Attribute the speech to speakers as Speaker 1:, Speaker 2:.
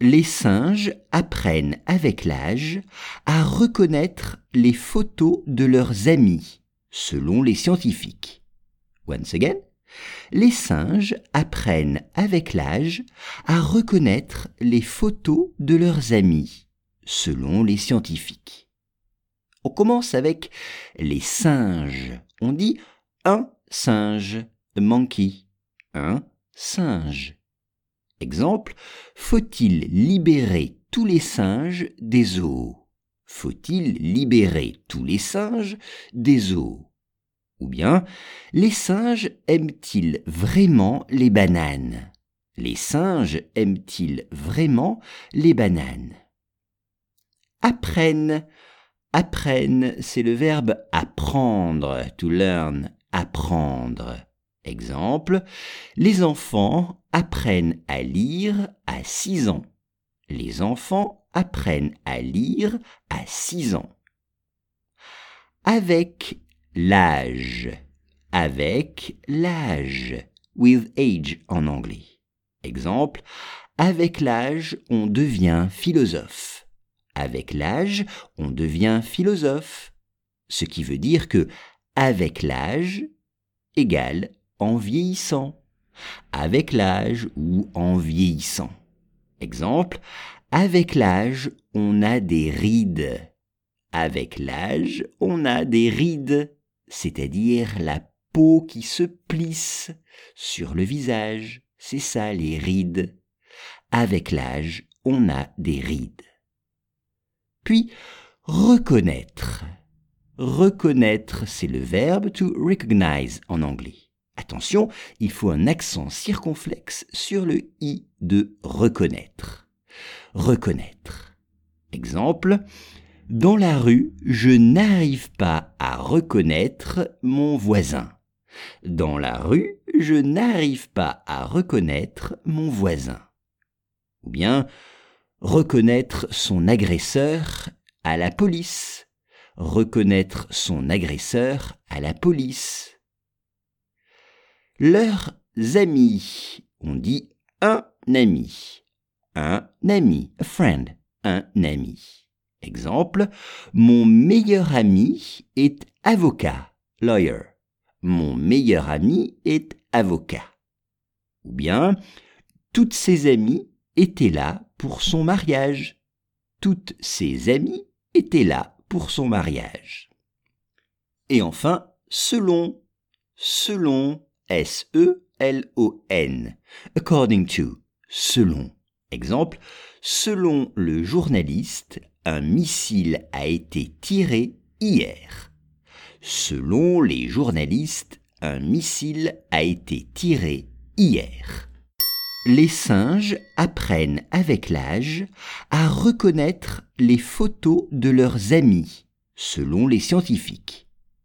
Speaker 1: Les singes apprennent avec l'âge à reconnaître les photos de leurs amis, selon les scientifiques. Once again, les singes apprennent avec l'âge à reconnaître les photos de leurs amis, selon les scientifiques. On commence avec les singes. On dit un singe, monkey, un singe. Exemple, faut-il libérer tous les singes des zoos Faut-il libérer tous les singes des zoos Ou bien, les singes aiment-ils vraiment les bananes? Les singes aiment-ils vraiment les bananes? Apprennent. Apprennent, c'est le verbe apprendre, to learn, apprendre. Exemple, les enfants apprennent à lire à 6 ans. Les enfants apprennent à lire à 6 ans. Avec l'âge. Avec l'âge. With age en anglais. Exemple, avec l'âge, on devient philosophe. Avec l'âge, on devient philosophe. Ce qui veut dire que avec l'âge égale en vieillissant, avec l'âge ou en vieillissant. Exemple, avec l'âge, on a des rides. Avec l'âge, on a des rides, c'est-à-dire la peau qui se plisse sur le visage. C'est ça les rides. Avec l'âge, on a des rides. Puis, reconnaître. Reconnaître, c'est le verbe to recognize en anglais. Attention, il faut un accent circonflexe sur le i de reconnaître. Reconnaître. Exemple, dans la rue, je n'arrive pas à reconnaître mon voisin. Dans la rue, je n'arrive pas à reconnaître mon voisin. Ou bien, reconnaître son agresseur à la police. Reconnaître son agresseur à la police leurs amis. On dit un ami. Un ami, a friend, un ami. Exemple, mon meilleur ami est avocat, lawyer. Mon meilleur ami est avocat. Ou bien, toutes ses amies étaient là pour son mariage. Toutes ses amies étaient là pour son mariage. Et enfin, selon, selon, S-E-L-O-N. According to. Selon. Exemple. Selon le journaliste, un missile a été tiré hier. Selon les journalistes, un missile a été tiré hier. Les singes apprennent avec l'âge à reconnaître les photos de leurs amis, selon les scientifiques.